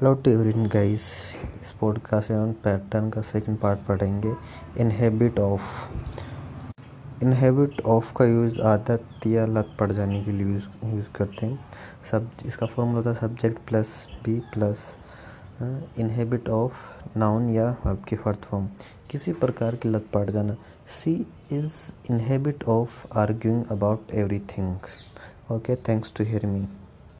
Hello टेवरिन guys इस podcast में पैटर्न का सेकंड पार्ट पढ़ेंगे. In habit of in habit of का यूज़ आदत या लत पड़ जाने के लिए यूज़ यूज़ करते हैं. सब इसका फॉर्मूला होता है subject plus B plus in habit of noun या आपकी फर्थ फॉर्म किसी प्रकार की लत पड़ जाना. She is in habit of arguing about everything okay thanks to hear me